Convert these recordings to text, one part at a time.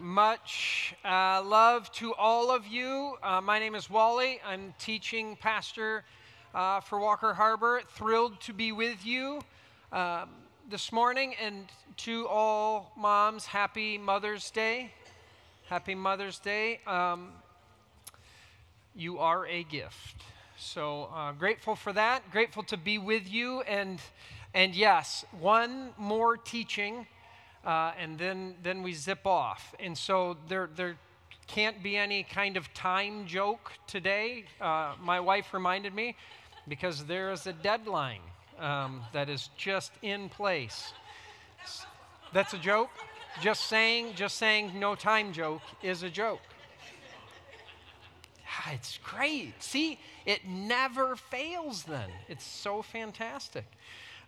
Much uh, love to all of you. Uh, my name is Wally. I'm teaching pastor uh, for Walker Harbor. Thrilled to be with you um, this morning. And to all moms, happy Mother's Day. Happy Mother's Day. Um, you are a gift. So uh, grateful for that. Grateful to be with you. And, and yes, one more teaching uh, and then, then we zip off. And so there, there can't be any kind of time joke today. Uh, my wife reminded me because there is a deadline um, that is just in place. That's a joke? Just saying, just saying no time joke is a joke. Ah, it's great. See, it never fails then. It's so fantastic.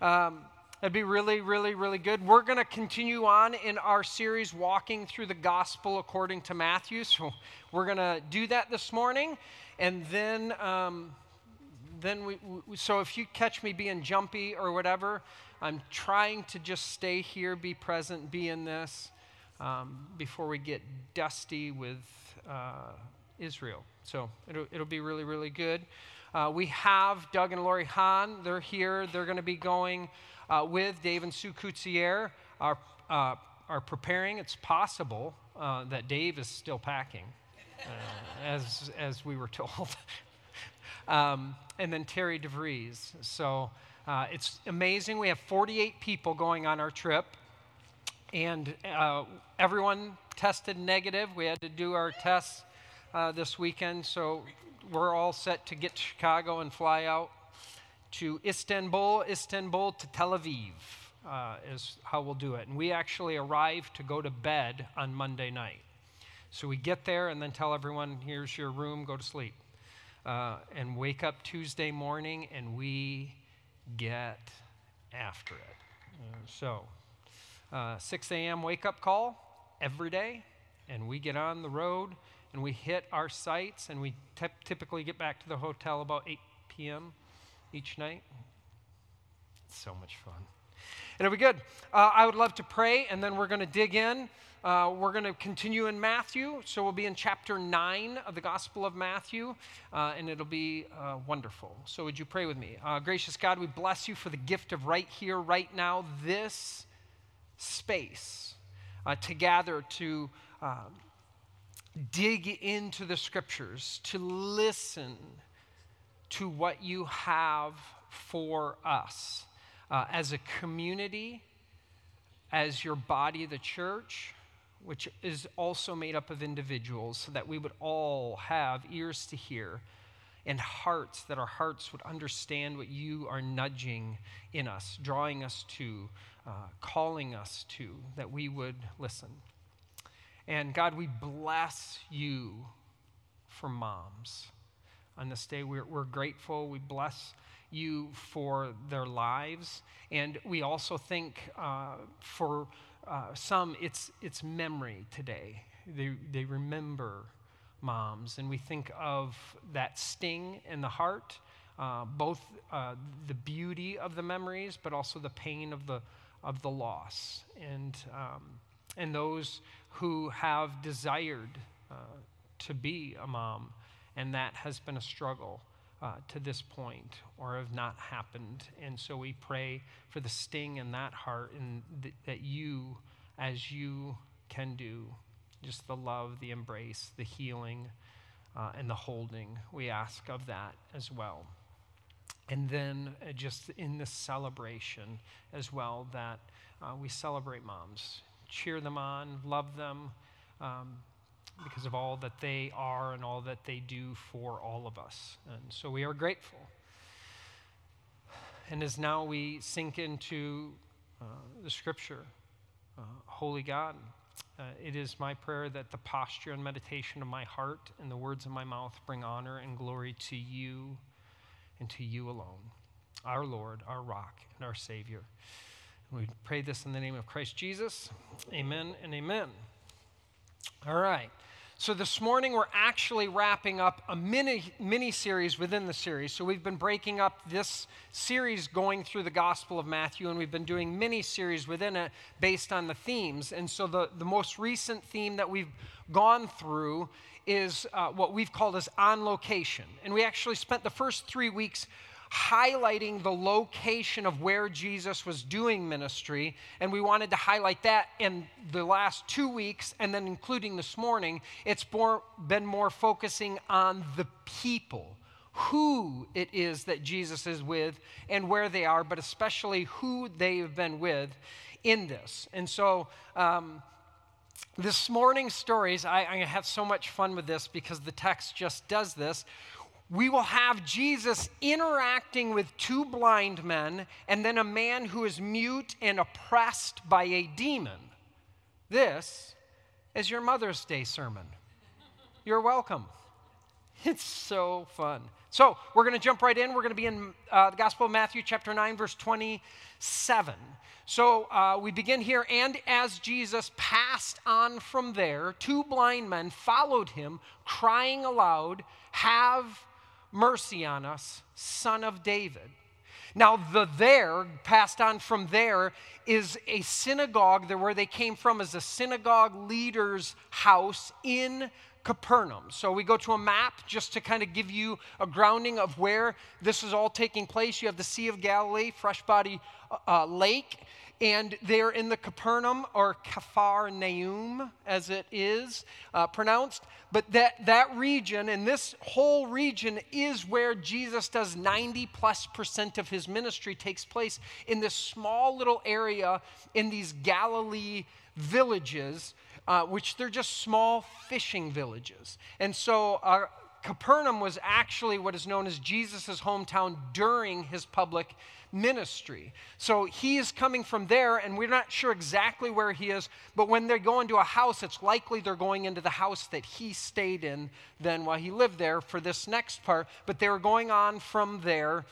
Um, That'd be really, really, really good. We're going to continue on in our series, Walking Through the Gospel According to Matthew. So we're going to do that this morning. And then, um, then we, we, so if you catch me being jumpy or whatever, I'm trying to just stay here, be present, be in this um, before we get dusty with uh, Israel. So it'll, it'll be really, really good. Uh, we have Doug and Lori Hahn. They're here. They're going to be going uh, with Dave and Sue Coutier are, uh, are preparing. It's possible uh, that Dave is still packing, uh, as, as we were told. um, and then Terry DeVries. So uh, it's amazing. We have 48 people going on our trip, and uh, everyone tested negative. We had to do our tests this weekend, so we're all set to get to Chicago and fly out to Istanbul, Istanbul to Tel Aviv uh, is how we'll do it. And we actually arrive to go to bed on Monday night. So we get there and then tell everyone, here's your room, go to sleep. Uh, and wake up Tuesday morning and we get after it. Uh, so, uh, 6 a.m. wake up call every day, and we get on the road and we hit our sites, and we typically get back to the hotel about 8 p.m each night. It's so much fun. And it'll be good. Uh, I would love to pray, and then we're going to dig in. Uh, we're going to continue in Matthew. So we'll be in chapter 9 of the Gospel of Matthew, uh, and it'll be uh, wonderful. So would you pray with me? Uh, gracious God, we bless you for the gift of right here, right now, this space uh, to gather, to um, dig into the scriptures, to listen to what you have for us uh, as a community, as your body, the church, which is also made up of individuals, so that we would all have ears to hear and hearts, that our hearts would understand what you are nudging in us, drawing us to, uh, calling us to, that we would listen. And God, we bless you for moms on this day. We're, we're grateful. We bless you for their lives. And we also think uh, for uh, some, it's, it's memory today. They, they remember moms. And we think of that sting in the heart, uh, both uh, the beauty of the memories, but also the pain of the, of the loss. And, um, and those who have desired uh, to be a mom and that has been a struggle uh, to this point or have not happened. And so we pray for the sting in that heart and th- that you, as you can do, just the love, the embrace, the healing, uh, and the holding, we ask of that as well. And then uh, just in this celebration as well, that uh, we celebrate moms, cheer them on, love them. Um, because of all that they are and all that they do for all of us. And so we are grateful. And as now we sink into uh, the scripture, uh, Holy God, uh, it is my prayer that the posture and meditation of my heart and the words of my mouth bring honor and glory to you and to you alone, our Lord, our rock, and our Savior. And we pray this in the name of Christ Jesus. Amen and amen. All right. So this morning we're actually wrapping up a mini mini series within the series. So we've been breaking up this series going through the Gospel of Matthew, and we've been doing mini series within it based on the themes. And so the, the most recent theme that we've gone through is uh, what we've called as on location. And we actually spent the first three weeks highlighting the location of where Jesus was doing ministry. And we wanted to highlight that in the last two weeks, and then including this morning, it's more, been more focusing on the people. Who it is that Jesus is with and where they are, but especially who they have been with in this. And so, um, this morning's stories, I, I have so much fun with this because the text just does this we will have Jesus interacting with two blind men and then a man who is mute and oppressed by a demon. This is your Mother's Day sermon. You're welcome. It's so fun. So, we're going to jump right in. We're going to be in uh, the Gospel of Matthew, chapter 9, verse 27. So, uh, we begin here. And as Jesus passed on from there, two blind men followed him, crying aloud, Have mercy on us, son of David. Now, the there, passed on from there, is a synagogue where they came from is a synagogue leader's house in Capernaum. So we go to a map just to kind of give you a grounding of where this is all taking place. You have the Sea of Galilee, Freshbody uh, uh Lake, and they're in the Capernaum or Kafar Naum, as it is uh, pronounced. But that, that region and this whole region is where Jesus does 90 plus percent of his ministry takes place in this small little area in these Galilee villages, uh, which they're just small fishing villages. And so Capernaum was actually what is known as Jesus' hometown during his public ministry. So he is coming from there, and we're not sure exactly where he is, but when they go into a house, it's likely they're going into the house that he stayed in then while he lived there for this next part. But they were going on from there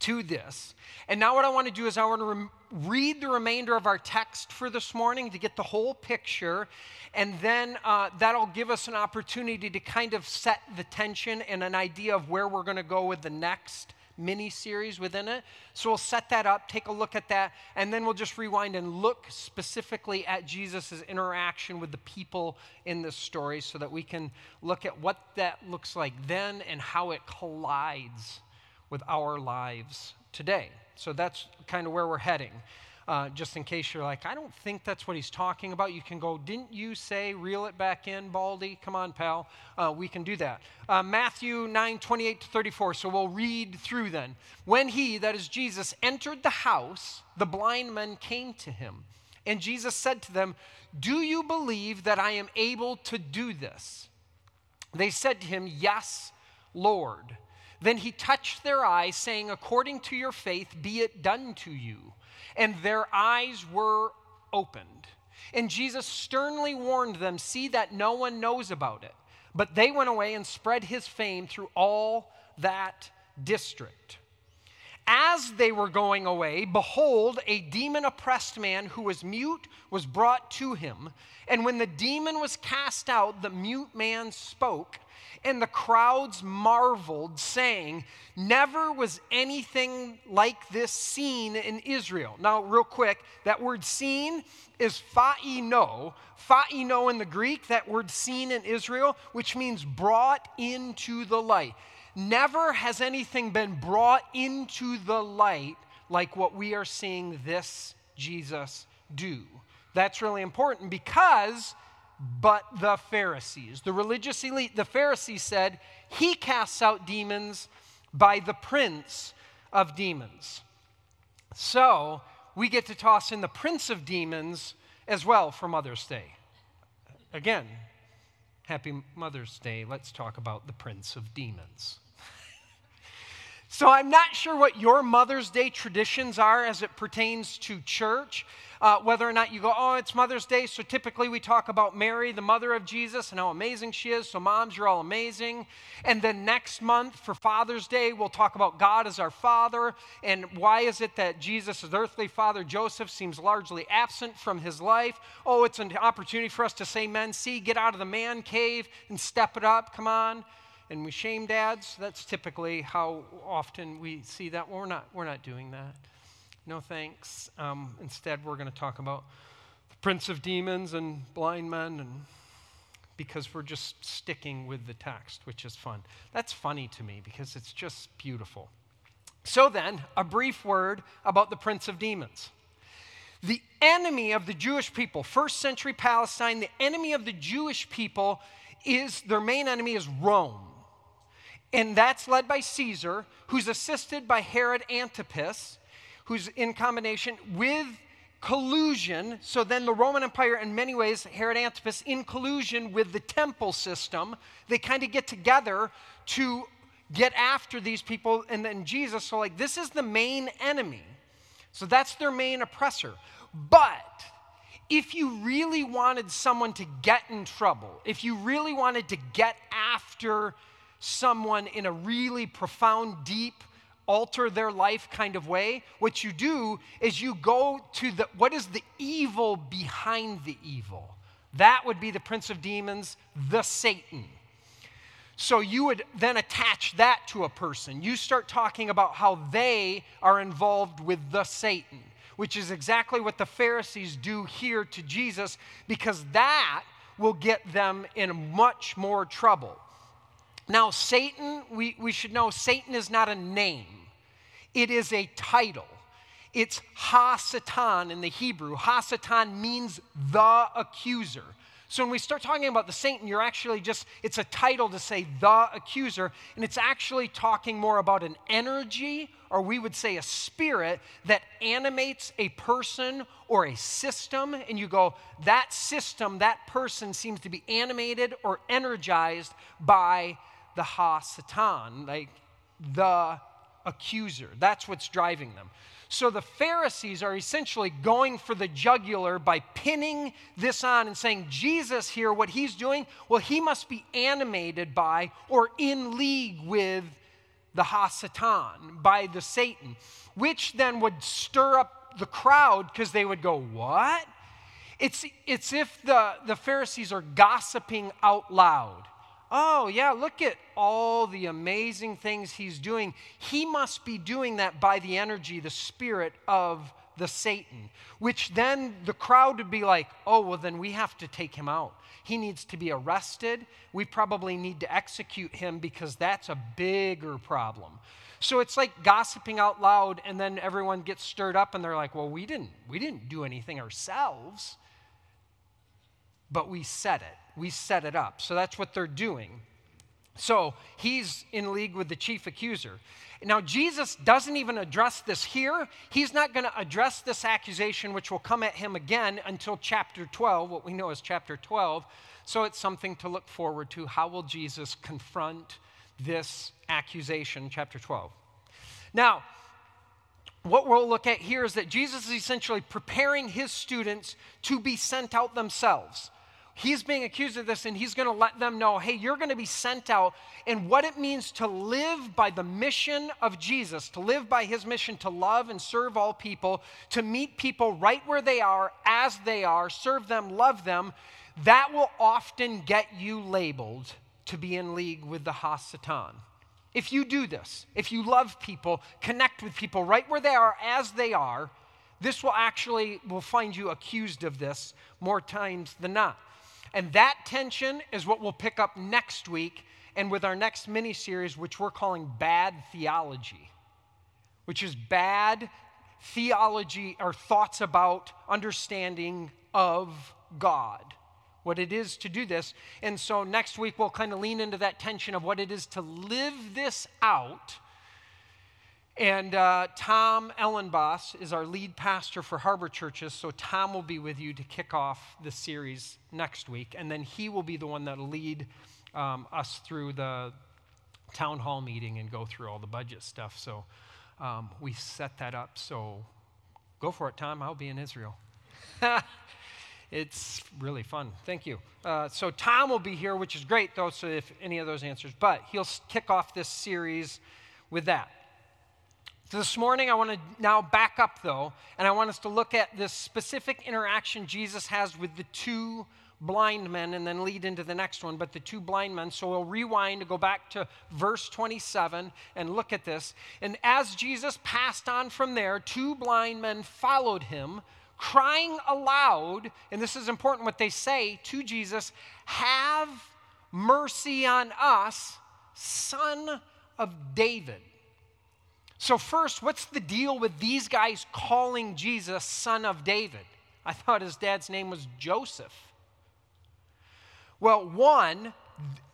to this. And now, what I want to do is I want to re- read the remainder of our text for this morning to get the whole picture. And then uh, that'll give us an opportunity to kind of set the tension and an idea of where we're going to go with the next mini series within it. So we'll set that up, take a look at that, and then we'll just rewind and look specifically at Jesus' interaction with the people in this story so that we can look at what that looks like then and how it collides with our lives today. So that's kind of where we're heading. Uh, just in case you're like, I don't think that's what he's talking about, you can go, Didn't you say reel it back in, Baldy? Come on, pal. Uh, we can do that. Uh, Matthew 9 28 to 34. So we'll read through then. When he, that is Jesus, entered the house, the blind men came to him. And Jesus said to them, Do you believe that I am able to do this? They said to him, Yes, Lord. Then he touched their eyes, saying, According to your faith, be it done to you and their eyes were opened. And Jesus sternly warned them, See that no one knows about it. But they went away and spread his fame through all that district. As they were going away, behold, a demon oppressed man who was mute was brought to him. And when the demon was cast out, the mute man spoke and the crowds marveled, saying, Never was anything like this seen in Israel. Now, real quick, that word seen is pha'ino. Pha'ino in the Greek, that word seen in Israel, which means brought into the light. Never has anything been brought into the light like what we are seeing this Jesus do. That's really important because but the Pharisees. The religious elite, the Pharisees said, He casts out demons by the prince of demons. So we get to toss in the prince of demons as well for Mother's Day. Again, happy Mother's Day. Let's talk about the prince of demons. So I'm not sure what your Mother's Day traditions are as it pertains to church. Uh, whether or not you go, oh, it's Mother's Day, so typically we talk about Mary, the mother of Jesus, and how amazing she is. So, moms, you're all amazing. And then next month for Father's Day, we'll talk about God as our Father and why is it that Jesus' earthly father, Joseph, seems largely absent from his life. Oh, it's an opportunity for us to say, men, see, get out of the man cave and step it up. Come on and we shame dads. That's typically how often we see that. Well, we're not, we're not doing that. No thanks. Um, instead, we're going to talk about the prince of demons and blind men, and because we're just sticking with the text, which is fun. That's funny to me because it's just beautiful. So, then, a brief word about the prince of demons. The enemy of the Jewish people, first century Palestine, the enemy of the Jewish people is their main enemy is Rome. And that's led by Caesar, who's assisted by Herod Antipas, who's in combination with collusion. So then the Roman Empire, in many ways, Herod Antipas, in collusion with the temple system, they kind of get together to get after these people and then Jesus. So, like, this is the main enemy. So that's their main oppressor. But if you really wanted someone to get in trouble, if you really wanted to get after someone in a really profound, deep, alter their life kind of way, what you do is you go to the what is the evil behind the evil? That would be the prince of demons, the Satan. So you would then attach that to a person. You start talking about how they are involved with the Satan, which is exactly what the Pharisees do here to Jesus, because that will get them in much more trouble. Now, Satan, we, we should know Satan is not a name, it is a title. It's Ha-Satan in the Hebrew. Ha-Satan means the accuser. So when we start talking about the Satan, you're actually just, it's a title to say the accuser, and it's actually talking more about an energy, or we would say a spirit, that animates a person or a system. And you go, that system, that person seems to be animated or energized by the Ha Satan, like the accuser. That's what's driving them. So the Pharisees are essentially going for the jugular by pinning this on and saying, Jesus here, what he's doing, well, he must be animated by or in league with the Ha-Satan, by the Satan, which then would stir up the crowd because they would go, What? It's, it's if the, the Pharisees are gossiping out loud. Oh, yeah, look at all the amazing things he's doing. He must be doing that by the energy, the spirit of the Satan, which then the crowd would be like, oh, well, then we have to take him out. He needs to be arrested. We probably need to execute him because that's a bigger problem. So it's like gossiping out loud, and then everyone gets stirred up and they're like, well, we didn't, we didn't do anything ourselves, but we said it we set it up. So that's what they're doing. So he's in league with the chief accuser. Now, Jesus doesn't even address this here. He's not going to address this accusation, which will come at him again until chapter 12, what we know as chapter 12. So it's something to look forward to. How will Jesus confront this accusation, chapter 12? Now, what we'll look at here is that Jesus is essentially preparing his students to be sent out themselves he's being accused of this and he's going to let them know hey, you're going to be sent out. And what it means to live by the mission of Jesus, to live by his mission to love and serve all people, to meet people right where they are, as they are, serve them, love them, that will often get you labeled to be in league with the Ha-Satan. If you do this, if you love people, connect with people right where they are, as they are, this will actually will find you accused of this more times than not. And that tension is what we'll pick up next week and with our next mini series, which we're calling Bad Theology, which is bad theology or thoughts about understanding of God, what it is to do this. And so next week, we'll kind of lean into that tension of what it is to live this out and uh, Tom Ellenboss is our lead pastor for Harbor Churches. So Tom will be with you to kick off the series next week. And then he will be the one that will lead um, us through the town hall meeting and go through all the budget stuff. So um, we set that up. So go for it, Tom. I'll be in Israel. it's really fun. Thank you. Uh, so Tom will be here, which is great, though, so if any of those answers, but he'll kick off this series with that. So this morning, I want to now back up, though, and I want us to look at this specific interaction Jesus has with the two blind men and then lead into the next one, but the two blind men. So we'll rewind to go back to verse 27 and look at this. And as Jesus passed on from there, two blind men followed him, crying aloud, and this is important what they say to Jesus Have mercy on us, son of David. So, first, what's the deal with these guys calling Jesus son of David? I thought his dad's name was Joseph. Well, one,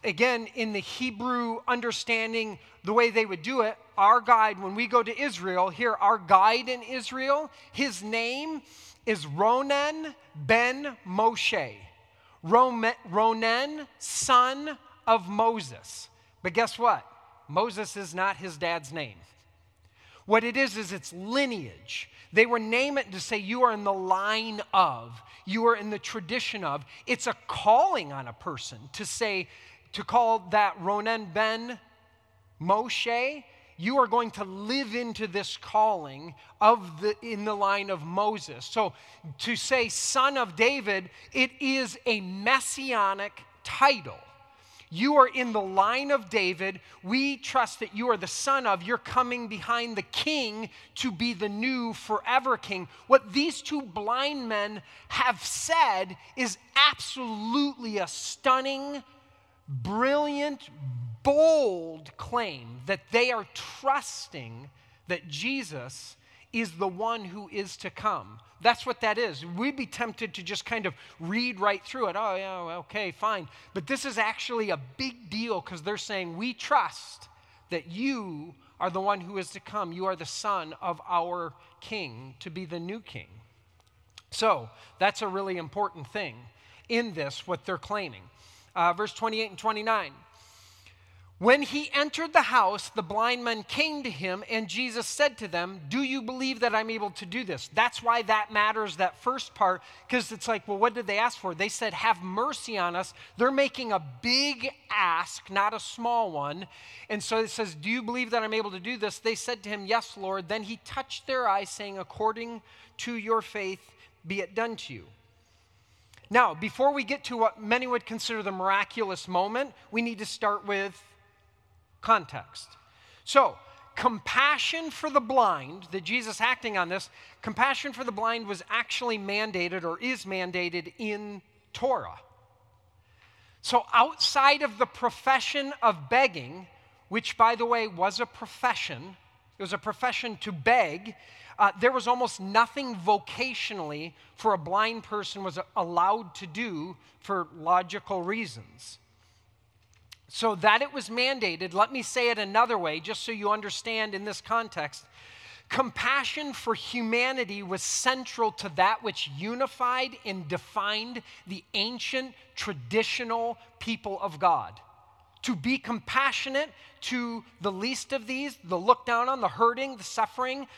again, in the Hebrew understanding, the way they would do it, our guide, when we go to Israel, here, our guide in Israel, his name is Ronen ben Moshe. Ronen, son of Moses. But guess what? Moses is not his dad's name. What it is, is its lineage. They were name it to say you are in the line of, you are in the tradition of. It's a calling on a person to say, to call that Ronen ben Moshe, you are going to live into this calling of the in the line of Moses. So to say son of David, it is a messianic title. You are in the line of David. We trust that you are the son of, you're coming behind the king to be the new forever king. What these two blind men have said is absolutely a stunning, brilliant, bold claim that they are trusting that Jesus is the one who is to come. That's what that is. We'd be tempted to just kind of read right through it. Oh, yeah, okay, fine. But this is actually a big deal because they're saying, We trust that you are the one who is to come. You are the son of our king to be the new king. So that's a really important thing in this, what they're claiming. Uh, verse 28 and 29. When he entered the house, the blind men came to him, and Jesus said to them, Do you believe that I'm able to do this? That's why that matters, that first part, because it's like, well, what did they ask for? They said, Have mercy on us. They're making a big ask, not a small one. And so it says, Do you believe that I'm able to do this? They said to him, Yes, Lord. Then he touched their eyes, saying, According to your faith, be it done to you. Now, before we get to what many would consider the miraculous moment, we need to start with context. So, compassion for the blind, that Jesus acting on this, compassion for the blind was actually mandated or is mandated in Torah. So, outside of the profession of begging, which, by the way, was a profession, it was a profession to beg. Uh, there was almost nothing vocationally for a blind person was allowed to do for logical reasons. So that it was mandated, let me say it another way, just so you understand in this context. Compassion for humanity was central to that which unified and defined the ancient traditional people of God. To be compassionate to the least of these, the look down on, the hurting, the suffering,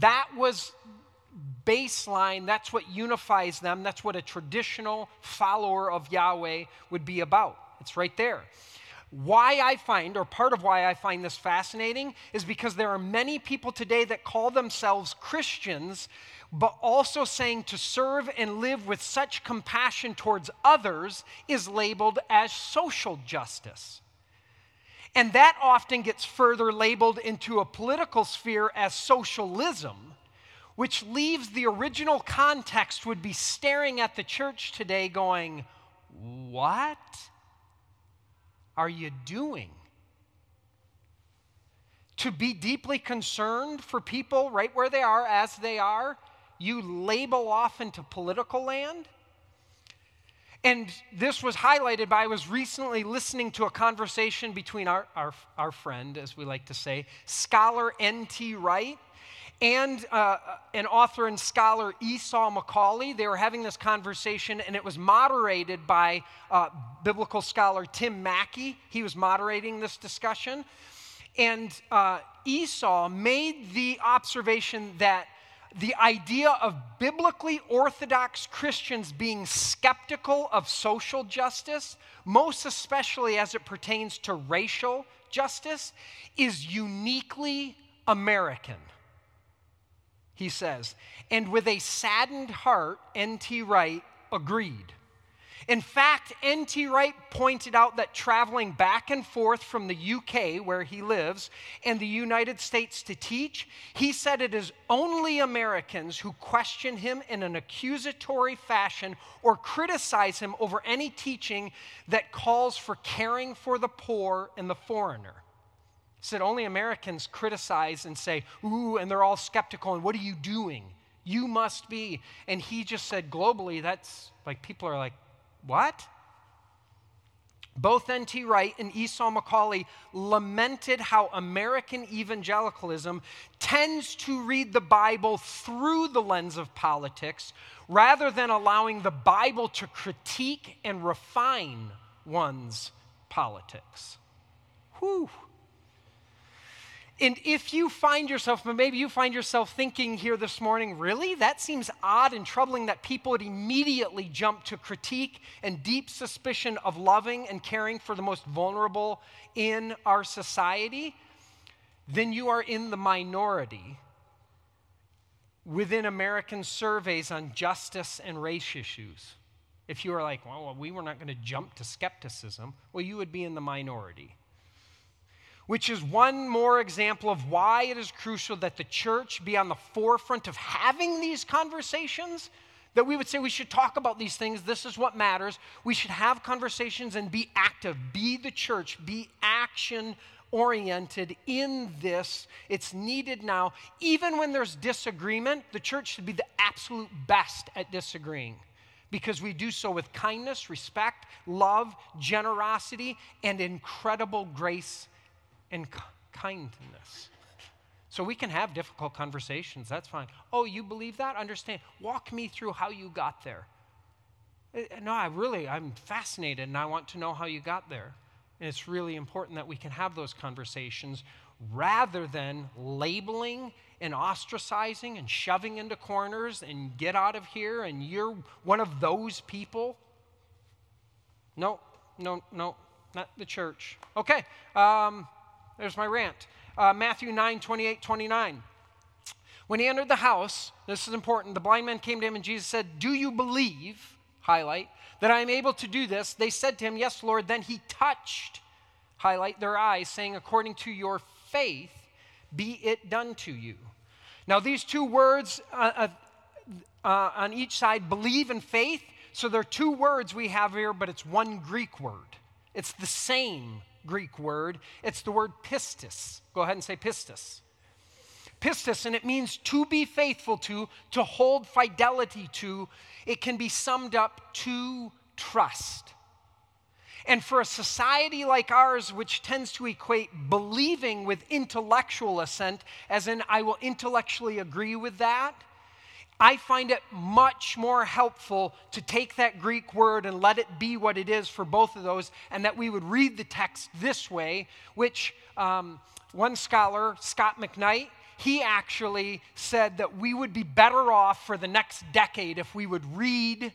that was baseline. That's what unifies them. That's what a traditional follower of Yahweh would be about. It's right there. Why I find, or part of why I find this fascinating, is because there are many people today that call themselves Christians, but also saying to serve and live with such compassion towards others is labeled as social justice. And that often gets further labeled into a political sphere as socialism, which leaves the original context would be staring at the church today going, What? Are you doing? To be deeply concerned for people right where they are, as they are, you label off into political land? And this was highlighted by I was recently listening to a conversation between our, our, our friend, as we like to say, scholar N.T. Wright, and uh, an author and scholar, Esau McCaulley. They were having this conversation, and it was moderated by uh, biblical scholar Tim Mackie. He was moderating this discussion. And uh, Esau made the observation that the idea of biblically orthodox Christians being skeptical of social justice, most especially as it pertains to racial justice, is uniquely American he says. And with a saddened heart, N.T. Wright agreed. In fact, N.T. Wright pointed out that traveling back and forth from the UK, where he lives, and the United States to teach, he said it is only Americans who question him in an accusatory fashion or criticize him over any teaching that calls for caring for the poor and the foreigner said only Americans criticize and say, ooh, and they're all skeptical, and what are you doing? You must be. And he just said, globally, that's like people are like, what? Both N.T. Wright and Esau McCaulley lamented how American evangelicalism tends to read the Bible through the lens of politics rather than allowing the Bible to critique and refine one's politics. Whew. And if you find yourself, but maybe you find yourself thinking here this morning, really? That seems odd and troubling that people would immediately jump to critique and deep suspicion of loving and caring for the most vulnerable in our society. Then you are in the minority within American surveys on justice and race issues. If you are like, well, we were not going to jump to skepticism, well, you would be in the minority which is one more example of why it is crucial that the church be on the forefront of having these conversations. That we would say we should talk about these things. This is what matters. We should have conversations and be active. Be the church. Be action oriented in this. It's needed now. Even when there's disagreement, the church should be the absolute best at disagreeing because we do so with kindness, respect, love, generosity, and incredible grace and kindness. So we can have difficult conversations, that's fine. Oh, you believe that? Understand. Walk me through how you got there. Eh, eh, no, I really, I'm fascinated and I want to know how you got there. And it's really important that we can have those conversations rather than labeling and ostracizing and shoving into corners and get out of here and you're one of those people. No, no, no, not the church. Okay. Um, there's my rant. Uh, Matthew 9, 28, 29. When he entered the house, this is important, the blind man came to him and Jesus said, Do you believe, highlight, that I am able to do this? They said to him, Yes, Lord. Then he touched, highlight, their eyes, saying, According to your faith, be it done to you. Now, these two words uh, uh, uh, on each side, believe and faith, so there are two words we have here, but it's one Greek word. It's the same Greek word. It's the word pistis. Go ahead and say pistis. Pistis, and it means to be faithful to, to hold fidelity to. It can be summed up to trust. And for a society like ours, which tends to equate believing with intellectual assent, as in, I will intellectually agree with that, I find it much more helpful to take that Greek word and let it be what it is for both of those, and that we would read the text this way, which um, one scholar, Scot McKnight, he actually said that we would be better off for the next decade if we would read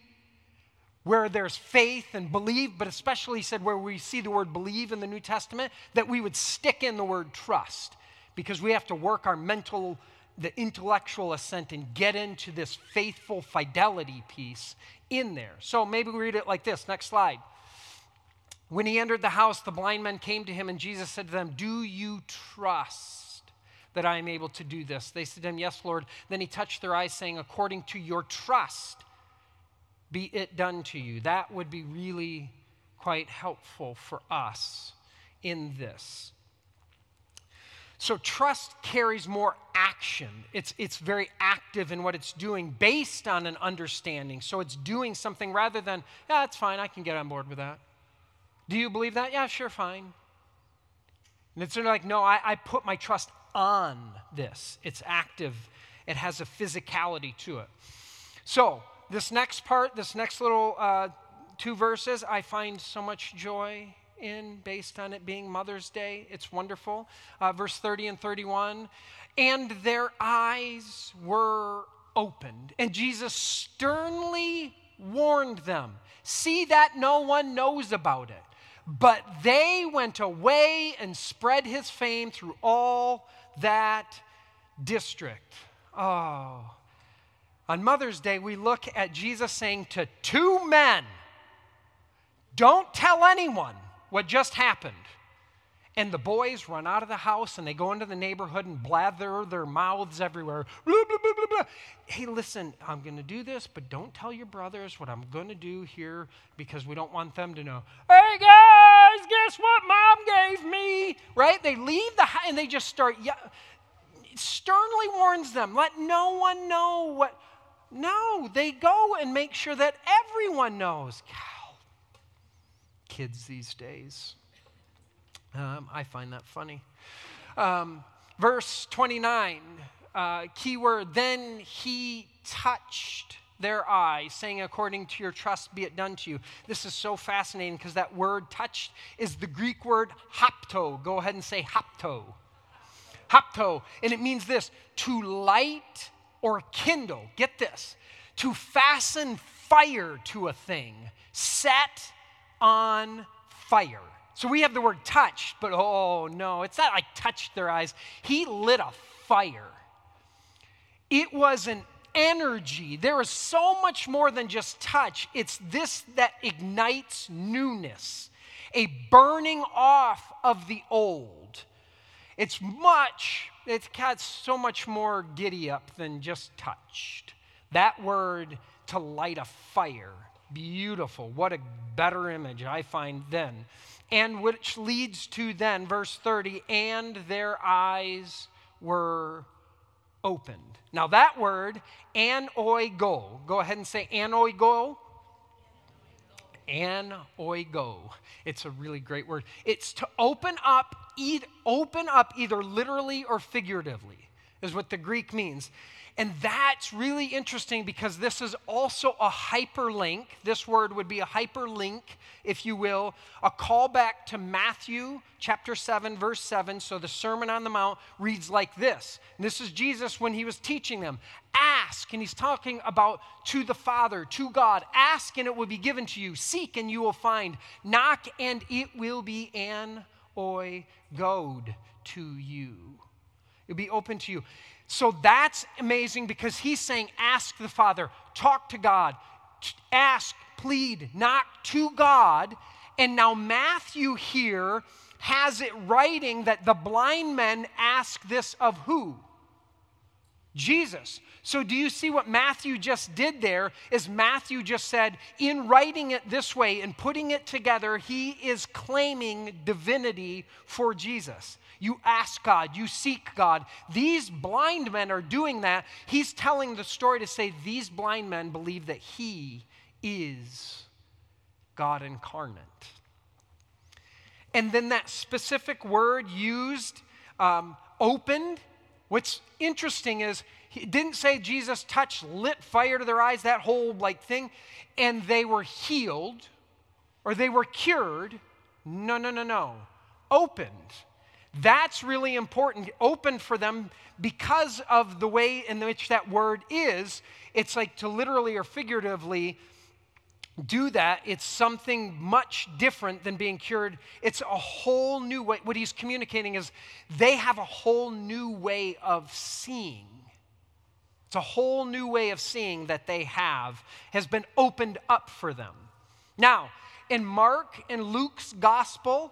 where there's faith and believe, but especially said where we see the word believe in the New Testament, that we would stick in the word trust because we have to work our mental the intellectual assent and get into this faithful fidelity piece in there. So maybe we read it like this. Next slide. When he entered the house, the blind men came to him, and Jesus said to them, Do you trust that I am able to do this? They said to him, Yes, Lord. Then he touched their eyes, saying, According to your trust, be it done to you. That would be really quite helpful for us in this. So trust carries more action. It's, it's very active in what it's doing based on an understanding. So it's doing something rather than, yeah, it's fine, I can get on board with that. Do you believe that? Yeah, sure, fine. And it's sort of like, no, I, I put my trust on this. It's active it has a physicality to it. So, this next part, this next little uh, two verses, I find so much joy in based on it being Mother's Day. It's wonderful. Uh, verse 30 and 31. And their eyes were opened, and Jesus sternly warned them See that no one knows about it. But they went away and spread his fame through all that district. Oh. On Mother's Day, we look at Jesus saying to two men, Don't tell anyone what just happened. And the boys run out of the house and they go into the neighborhood and blather their mouths everywhere. Blah, blah, blah, blah, blah. Hey, listen, I'm going to do this, but don't tell your brothers what I'm going to do here because we don't want them to know. Hey, guys, guess what mom gave me? Right? They leave the house and they just start, yeah, sternly warns them, let no one know what. No, they go and make sure that everyone knows. Cow, kids these days. Um, I find that funny. Um, verse 29, uh, keyword, then he touched their eyes, saying, According to your trust be it done to you. This is so fascinating because that word touched is the Greek word hapto. Go ahead and say hapto. Hapto. And it means this to light or kindle. Get this. To fasten fire to a thing, set on fire. So we have the word touch, but oh no, it's not like touched their eyes. He lit a fire. It was an energy. There is so much more than just touch. It's this that ignites newness, a burning off of the old. It's much, it's got so much more giddy up than just touched. That word to light a fire, beautiful. What a better image I find then and which leads to then, verse 30, and their eyes were opened. Now, that word, anoigo, go ahead and say anoigo. Anoigo. It's a really great word. It's to open up, open up either literally or figuratively, is what the Greek means. And that's really interesting because this is also a hyperlink. This word would be a hyperlink, if you will, a callback to Matthew chapter 7, verse 7. So the Sermon on the Mount reads like this. And this is Jesus when he was teaching them. Ask, and he's talking about to the Father, to God. Ask, and it will be given to you. Seek, and you will find. Knock, and it will be an oi goad to you. It'll be open to you. So that's amazing because he's saying, ask the Father, talk to God, ask, plead, knock to God. And now Matthew here has it writing that the blind men ask this of who? Jesus. So do you see what Matthew just did there? Is Matthew just said, in writing it this way and putting it together, he is claiming divinity for Jesus. You ask God, you seek God. These blind men are doing that. He's telling the story to say these blind men believe that He is God incarnate. And then that specific word used, um, opened, what's interesting is he didn't say Jesus touched lit fire to their eyes, that whole like thing, and they were healed or they were cured. No, no, no, no. Opened. That's really important, open for them because of the way in which that word is. It's like to literally or figuratively do that. It's something much different than being cured. It's a whole new way. What he's communicating is they have a whole new way of seeing. It's a whole new way of seeing that they have has been opened up for them. Now, in Mark and Luke's gospel,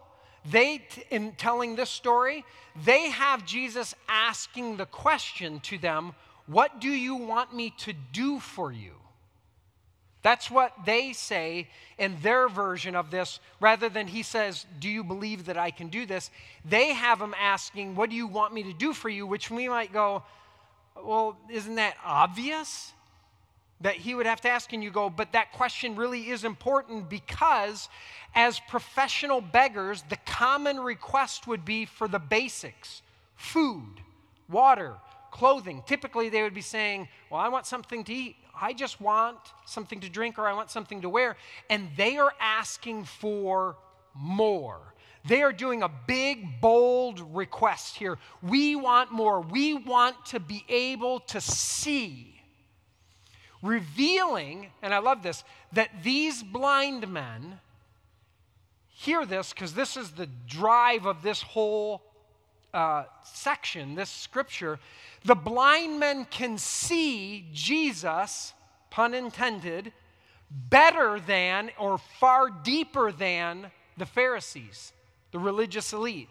they, in telling this story, they have Jesus asking the question to them, What do you want me to do for you? That's what they say in their version of this, rather than he says, Do you believe that I can do this? They have him asking, What do you want me to do for you? Which we might go, Well, isn't that obvious? that he would have to ask, and you go, but that question really is important because as professional beggars, the common request would be for the basics food, water, clothing. Typically, they would be saying, Well, I want something to eat. I just want something to drink or I want something to wear. And they are asking for more. They are doing a big, bold request here. We want more. We want to be able to see, revealing, and I love this, that these blind men hear this because this is the drive of this whole uh, section, this scripture. The blind men can see Jesus, pun intended, better than or far deeper than the Pharisees the religious elite.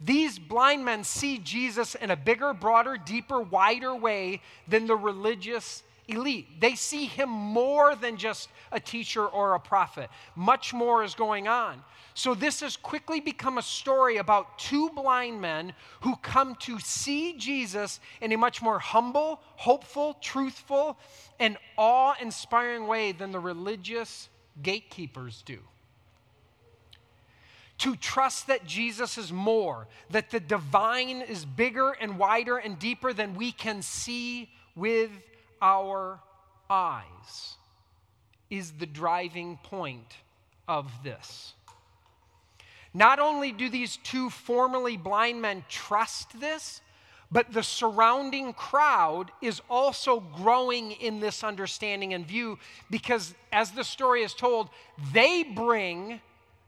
These blind men see Jesus in a bigger, broader, deeper, wider way than the religious elite. They see him more than just a teacher or a prophet. Much more is going on. So, this has quickly become a story about two blind men who come to see Jesus in a much more humble, hopeful, truthful, and awe inspiring way than the religious gatekeepers do to trust that Jesus is more, that the divine is bigger and wider and deeper than we can see with our eyes, is the driving point of this. Not only do these two formerly blind men trust this, but the surrounding crowd is also growing in this understanding and view because, as the story is told, they bring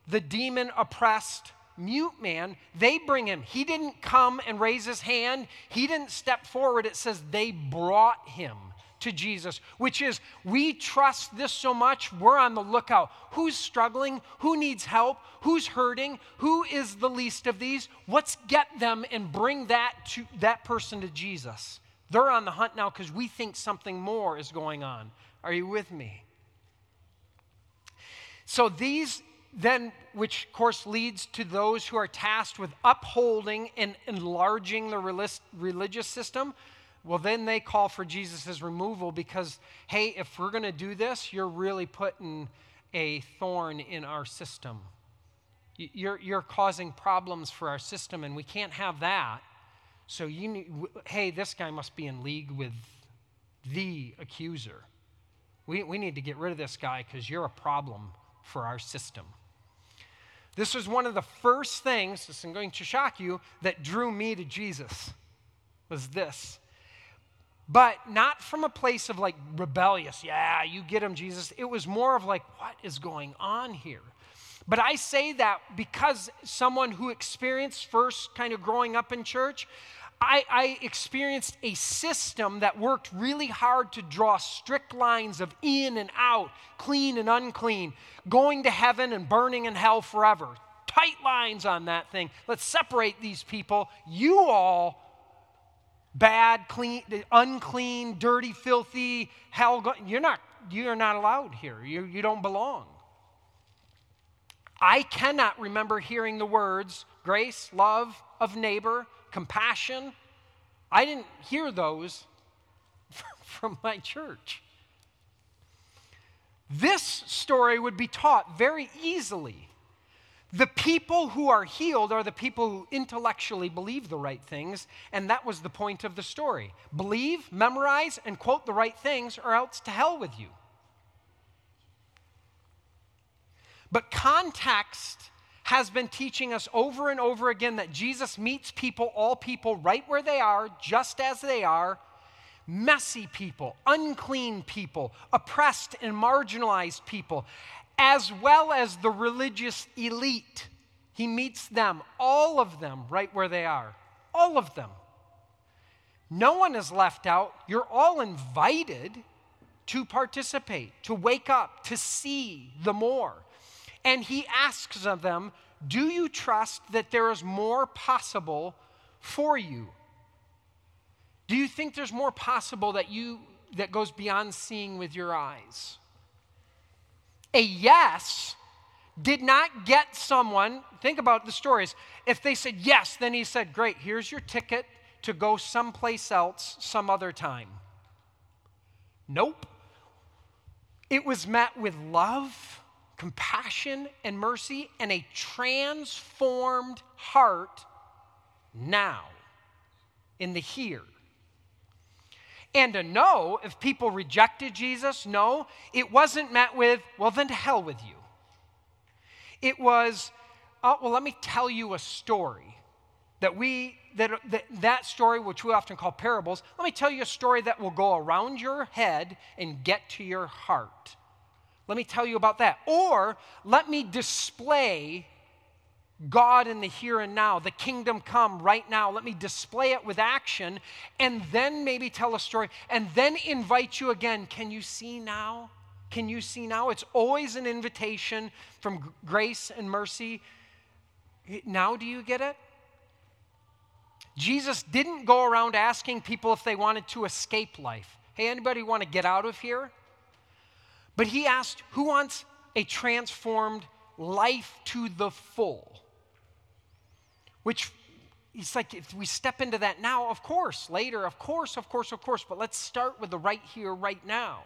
the demon oppressed mute man, they bring him. He didn't come and raise his hand, he didn't step forward. It says they brought him to Jesus, which is we trust this so much, we're on the lookout. Who's struggling? Who needs help? Who's hurting? Who is the least of these? Let's get them and bring that to that person to Jesus. They're on the hunt now because we think something more is going on. Are you with me? So these then, which of course leads to those who are tasked with upholding and enlarging the religious system. Well, then they call for Jesus' removal because, hey, if we're going to do this, you're really putting a thorn in our system. You're, you're causing problems for our system, and we can't have that. So, you hey, this guy must be in league with the accuser. We, we need to get rid of this guy because you're a problem for our system. This was one of the first things, this is going to shock you, that drew me to Jesus, was this. But not from a place of like rebellious, yeah, you get him, Jesus. It was more of like, what is going on here? But I say that because someone who experienced first kind of growing up in church, I, I, experienced a system that worked really hard to draw strict lines of in and out, clean and unclean, going to heaven and burning in hell forever. Tight lines on that thing. Let's separate these people. You all, bad, clean, unclean, dirty, filthy, hell, you're not, you're not allowed here. You, you don't belong. I cannot remember hearing the words grace, love of neighbor, compassion. I didn't hear those from my church. This story would be taught very easily. The people who are healed are the people who intellectually believe the right things, and that was the point of the story. Believe, memorize, and quote the right things, or else to hell with you. But context has been teaching us over and over again that Jesus meets people, all people, right where they are, just as they are messy people, unclean people, oppressed and marginalized people, as well as the religious elite. He meets them, all of them, right where they are. All of them. No one is left out. You're all invited to participate, to wake up, to see the more. And he asks of them, Do you trust that there is more possible for you? Do you think there's more possible that you that goes beyond seeing with your eyes? A yes did not get someone, think about the stories. If they said yes, then he said, Great, here's your ticket to go someplace else some other time. Nope. It was met with love compassion and mercy and a transformed heart now, in the here. And a no, if people rejected Jesus, no, it wasn't met with, well, then to hell with you. It was, oh, well, let me tell you a story that we, that, that, that story, which we often call parables, let me tell you a story that will go around your head and get to your heart. Let me tell you about that. Or let me display God in the here and now, the kingdom come right now. Let me display it with action and then maybe tell a story and then invite you again. Can you see now? Can you see now? It's always an invitation from grace and mercy. Now, do you get it? Jesus didn't go around asking people if they wanted to escape life. Hey, anybody want to get out of here? But he asked, who wants a transformed life to the full? Which it's like, if we step into that now, of course, later, of course, of course, of course, but let's start with the right here, right now.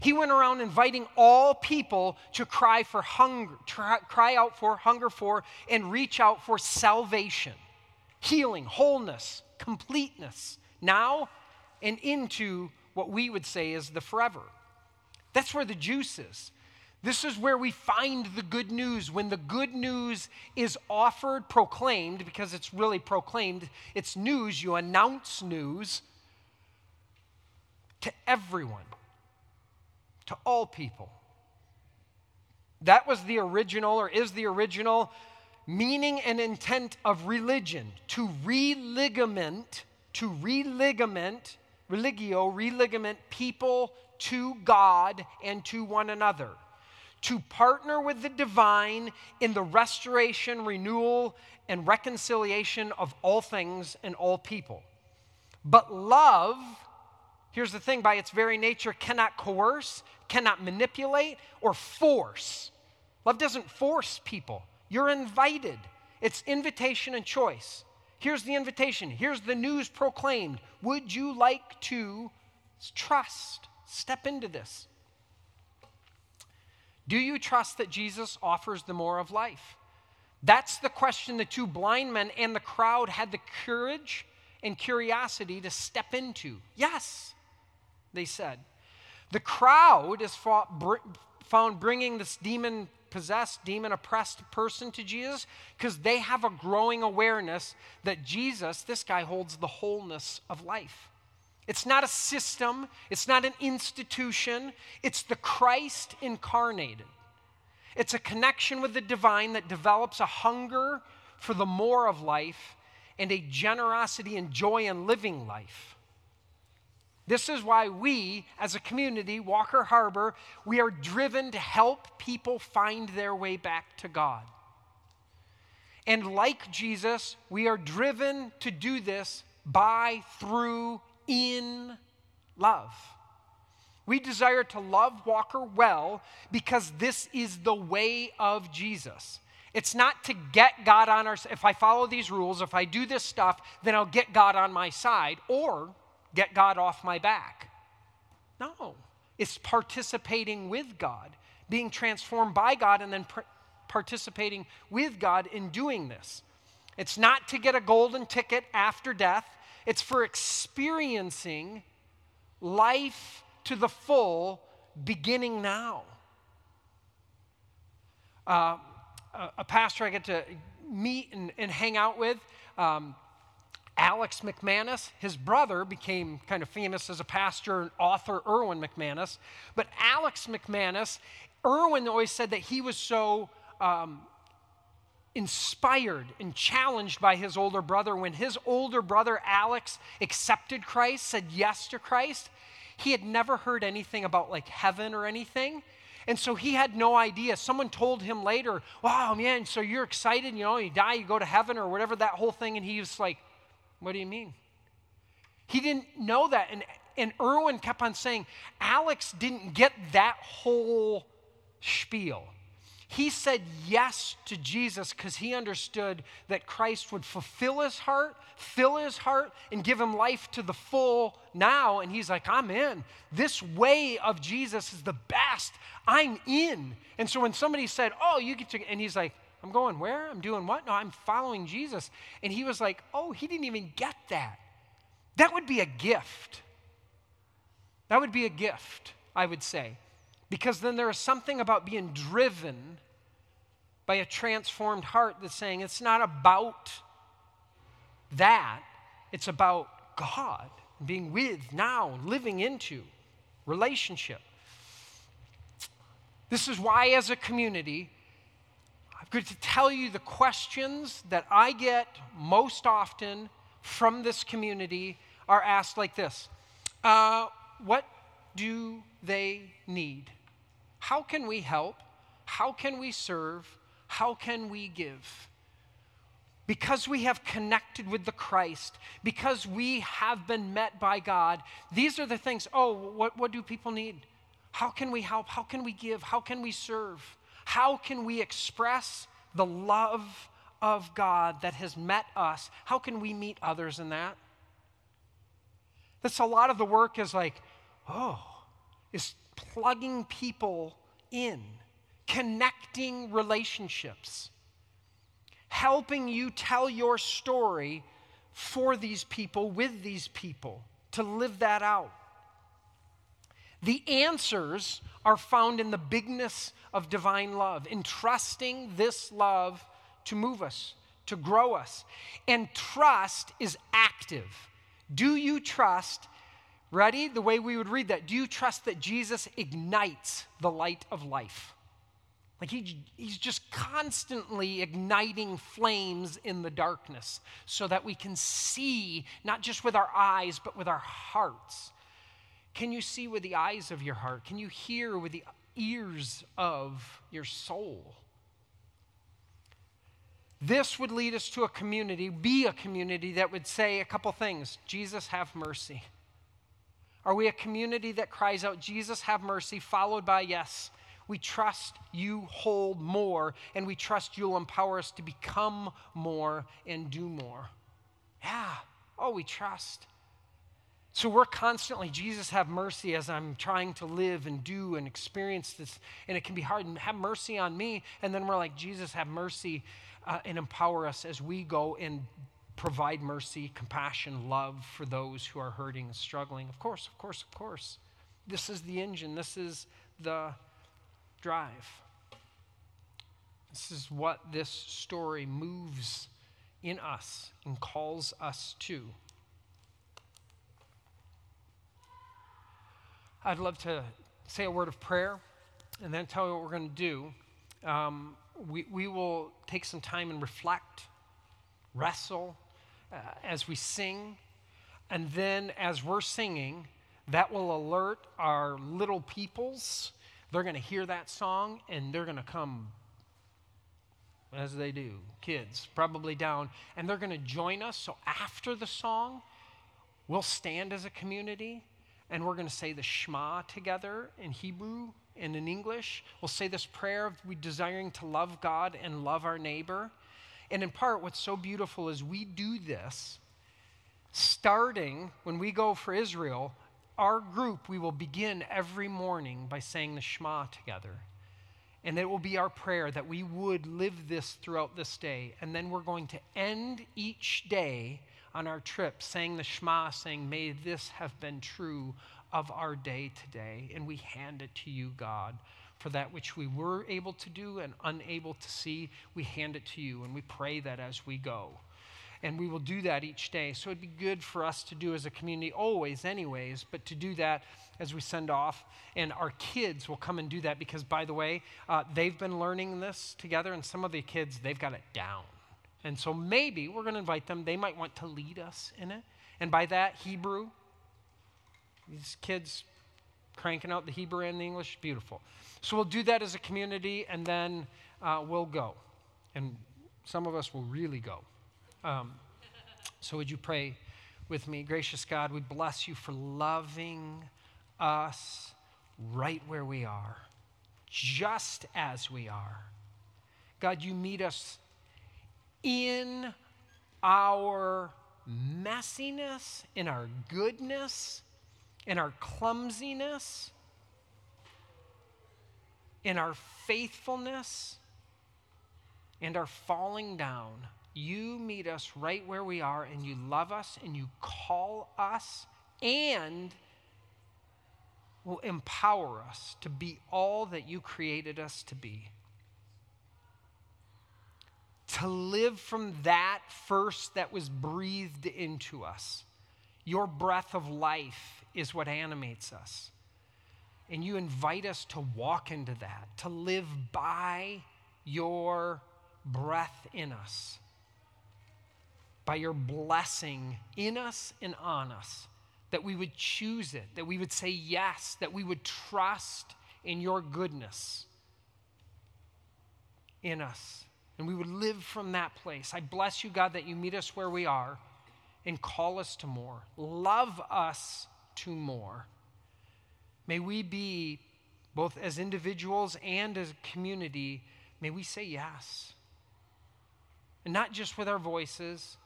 He went around inviting all people to cry for hunger, try, cry out for, hunger for, and reach out for salvation, healing, wholeness, completeness, now and into what we would say is the forever. That's where the juice is. This is where we find the good news. When the good news is offered, proclaimed, because it's really proclaimed, it's news, you announce news to everyone to all people. That was the original, or is the original meaning and intent of religion to religament, to religament, religio, religament people to God and to one another. To partner with the divine in the restoration, renewal, and reconciliation of all things and all people. But love, here's the thing by its very nature, cannot coerce, cannot manipulate or force. Love doesn't force people. You're invited. It's invitation and choice. Here's the invitation. Here's the news proclaimed. Would you like to trust? Step into this. Do you trust that Jesus offers the more of life? That's the question the two blind men and the crowd had the courage and curiosity to step into. Yes, they said. The crowd is found bringing this demon possessed, demon oppressed person to Jesus because they have a growing awareness that Jesus, this guy, holds the wholeness of life. It's not a system, it's not an institution, it's the Christ incarnated. It's a connection with the divine that develops a hunger for the more of life and a generosity and joy in living life. This is why we, as a community, Walker Harbor, we are driven to help people find their way back to God. And like Jesus, we are driven to do this by, through, in love. We desire to love Walker well because this is the way of Jesus. It's not to get God on our if I follow these rules, if I do this stuff, then I'll get God on my side or get God off my back. No, it's participating with God, being transformed by God, and then pr- participating with God in doing this. It's not to get a golden ticket after death, it's for experiencing life to the full beginning now. Uh, a, pastor I get to meet and, and hang out with. Um, Alex McManus, his brother, became kind of famous as a pastor and author, Erwin McManus. But Alex McManus, Erwin always said that he was so um, inspired and challenged by his older brother. When his older brother, Alex, accepted Christ, said yes to Christ, he had never heard anything about like heaven or anything. And so he had no idea. Someone told him later, wow, man, so you're excited, you know, you die, you go to heaven or whatever, that whole thing. And he was like, what do you mean? He didn't know that. And, and Erwin kept on saying, Alex didn't get that whole spiel. He said yes to Jesus because he understood that Christ would fulfill his heart, fill his heart, and give him life to the full now. And he's like, I'm in. This way of Jesus is the best. I'm in. And so when somebody said, Oh, you get to, and he's like, I'm going where? I'm doing what? No, I'm following Jesus. And he was like, Oh, he didn't even get that. That would be a gift. That would be a gift, I would say, because then there is something about being driven by a transformed heart that's saying it's not about that, it's about God being with now, living into relationship. This is why, as a community, I'm going to tell you the questions that I get most often from this community are asked like this uh, What do they need? How can we help? How can we serve? How can we give? Because we have connected with the Christ, because we have been met by God, these are the things. Oh, what, what do people need? How can we help? How can we give? How can we serve? How can we express the love of God that has met us? How can we meet others in that? That's a lot of the work is like, oh, is plugging people in connecting relationships, helping you tell your story for these people, with these people, to live that out. The answers are found in the bigness of divine love, in trusting this love to move us, to grow us. And trust is active. Do you trust? Ready? The way we would read that. Do you trust that Jesus ignites the light of life? Like he, he's just constantly igniting flames in the darkness so that we can see, not just with our eyes, but with our hearts. Can you see with the eyes of your heart? Can you hear with the ears of your soul? This would lead us to a community, be a community that would say a couple things Jesus, have mercy. Are we a community that cries out, Jesus, have mercy, followed by, yes, we trust you hold more, and we trust you'll empower us to become more and do more. Yeah. Oh, we trust. So we're constantly, Jesus, have mercy as I'm trying to live and do and experience this. And it can be hard. And have mercy on me. And then we're like, Jesus, have mercy uh, and empower us as we go and provide mercy, compassion, love for those who are hurting and struggling. Of course, of course, of course. This is the engine. This is the drive. This is what this story moves in us and calls us to. I'd love to say a word of prayer and then tell you what we're going to do. Um, we, we will take some time and reflect, wrestle uh, as we sing, and then as we're singing, that will alert our little peoples they're going to hear that song and they're going to come, as they do, kids, probably down, and they're going to join us. So after the song, we'll stand as a community and we're going to say the Shema together in Hebrew and in English. We'll say this prayer of we desiring to love God and love our neighbor. And in part, what's so beautiful is we do this starting when we go for Israel our group, we will begin every morning by saying the Shema together. And it will be our prayer that we would live this throughout this day. And then we're going to end each day on our trip saying the Shema, saying, May this have been true of our day today. And we hand it to you, God. For that which we were able to do and unable to see, we hand it to you. And we pray that as we go and we will do that each day. So it'd be good for us to do as a community, always, anyways, but to do that as we send off. And our kids will come and do that because, by the way, uh, they've been learning this together, and some of the kids, they've got it down. And so maybe we're going to invite them. They might want to lead us in it. And by that, Hebrew, these kids cranking out the Hebrew and the English, beautiful. So we'll do that as a community, and then uh, we'll go. And some of us will really go. Um, so, would you pray with me? Gracious God, we bless you for loving us right where we are, just as we are. God, you meet us in our messiness, in our goodness, in our clumsiness, in our faithfulness, and our falling down. You meet us right where we are, and you love us, and you call us, and will empower us to be all that you created us to be. To live from that first that was breathed into us. Your breath of life is what animates us. And you invite us to walk into that, to live by your breath in us, by your blessing in us and on us that we would choose it, that we would say yes, that we would trust in your goodness in us. And we would live from that place. I bless you, God, that you meet us where we are and call us to more. Love us to more. May we be, both as individuals and as a community, may we say yes. And not just with our voices,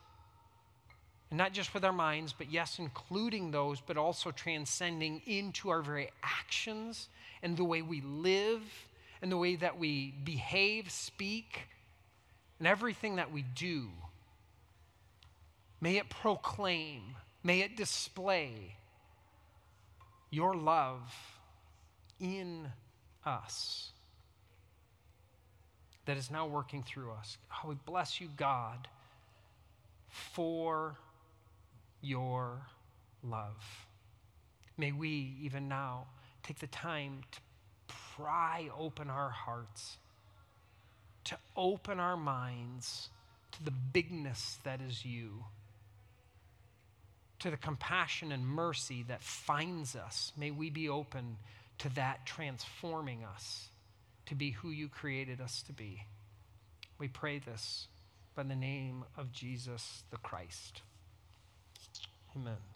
and not just with our minds, but yes, including those, but also transcending into our very actions and the way we live and the way that we behave, speak, and everything that we do. May it proclaim, may it display your love in us that is now working through us. Oh, we bless you, God, for your love. May we, even now, take the time to pry open our hearts, to open our minds to the bigness that is you, to the compassion and mercy that finds us. May we be open to that transforming us to be who you created us to be. We pray this by the name of Jesus the Christ. Amen.